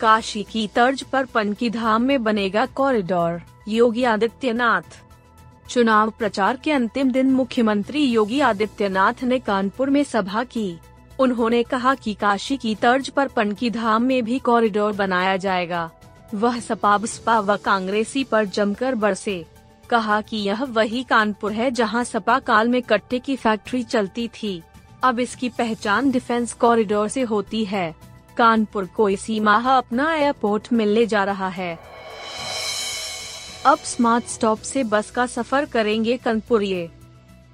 काशी की तर्ज पर पनकी धाम में बनेगा कॉरिडोर योगी आदित्यनाथ। चुनाव प्रचार के अंतिम दिन मुख्यमंत्री योगी आदित्यनाथ ने कानपुर में सभा की। उन्होंने कहा कि काशी की तर्ज पर पनकी धाम में भी कॉरिडोर बनाया जाएगा। वह सपा बसपा व कांग्रेसी पर जमकर बरसे। कहा कि यह वही कानपुर है जहाँ सपा काल में कट्टे की फैक्ट्री चलती थी। अब इसकी पहचान डिफेंस कॉरिडोर से होती है। कानपुर को इसी माह अपना एयरपोर्ट मिलने जा रहा है। अब स्मार्ट स्टॉप से बस का सफ़र करेंगे कानपुरिये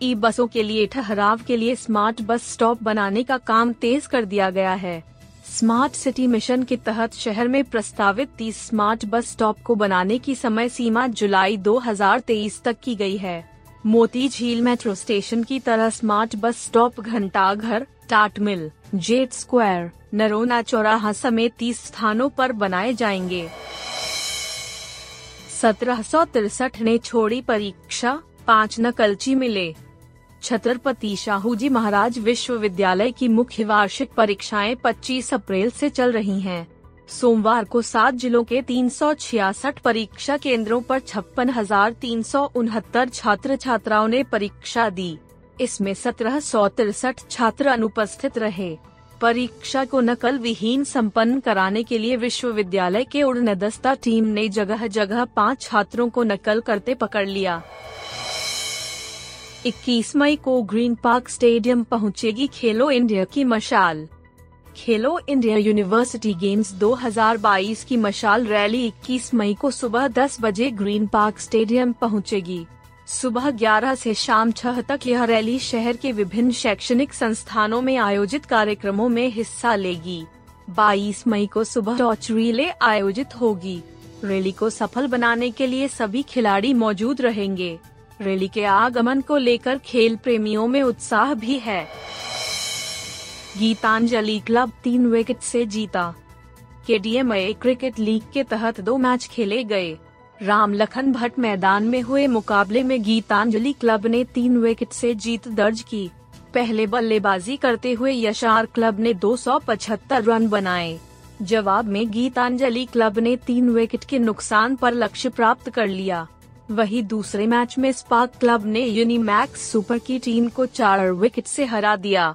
ई बसों के लिए ठहराव के लिए स्मार्ट बस स्टॉप बनाने का काम तेज कर दिया गया है। स्मार्ट सिटी मिशन के तहत शहर में प्रस्तावित 30 स्मार्ट बस स्टॉप को बनाने की समय सीमा जुलाई 2023 तक की गई है। मोती झील मेट्रो स्टेशन की तरह स्मार्ट बस स्टॉप घंटाघर टाट मिल जेट स्क्वायर, नरोना चौराहा समेत तीस स्थानों पर बनाए जाएँगे। सत्रह सौ तिरसठ ने छोड़ी परीक्षा, पाँच नकलची मिले। छत्रपति शाहू जी महाराज विश्वविद्यालय की मुख्य वार्षिक परीक्षाएँ 25 अप्रैल से चल रही हैं। सोमवार को सात जिलों के 366 परीक्षा केंद्रों पर छप्पन हज़ार तीन सौ उनहत्तर छात्र छात्राओं ने परीक्षा दी। इसमें सत्रह सौ तिरसठ छात्र अनुपस्थित रहे। परीक्षा को नकल विहीन संपन्न कराने के लिए विश्वविद्यालय के उड़न दस्ता टीम ने जगह जगह पाँच छात्रों को नकल करते पकड़ लिया। 21 मई को ग्रीन पार्क स्टेडियम पहुंचेगी खेलो इंडिया की मशाल। खेलो इंडिया यूनिवर्सिटी गेम्स 2022 की मशाल रैली 21 मई को सुबह 10 बजे ग्रीन पार्क स्टेडियम पहुंचेगी। सुबह 11 से शाम 6 तक यह रैली शहर के विभिन्न शैक्षणिक संस्थानों में आयोजित कार्यक्रमों में हिस्सा लेगी। 22 मई को सुबह टॉर्च रिले आयोजित होगी। रैली को सफल बनाने के लिए सभी खिलाड़ी मौजूद रहेंगे। रैली के आगमन को लेकर खेल प्रेमियों में उत्साह भी है। गीतांजलि क्लब तीन विकेट से जीता। के डी क्रिकेट लीग के तहत दो मैच खेले गए। राम लखन भट्ट मैदान में हुए मुकाबले में गीतांजलि क्लब ने तीन विकेट से जीत दर्ज की। पहले बल्लेबाजी करते हुए यशार क्लब ने 275 रन बनाए। जवाब में गीतांजलि क्लब ने तीन विकेट के नुकसान पर लक्ष्य प्राप्त कर लिया। वही दूसरे मैच में स्पार्क क्लब ने यूनिमैक्स सुपर की टीम को चार विकेट से हरा दिया।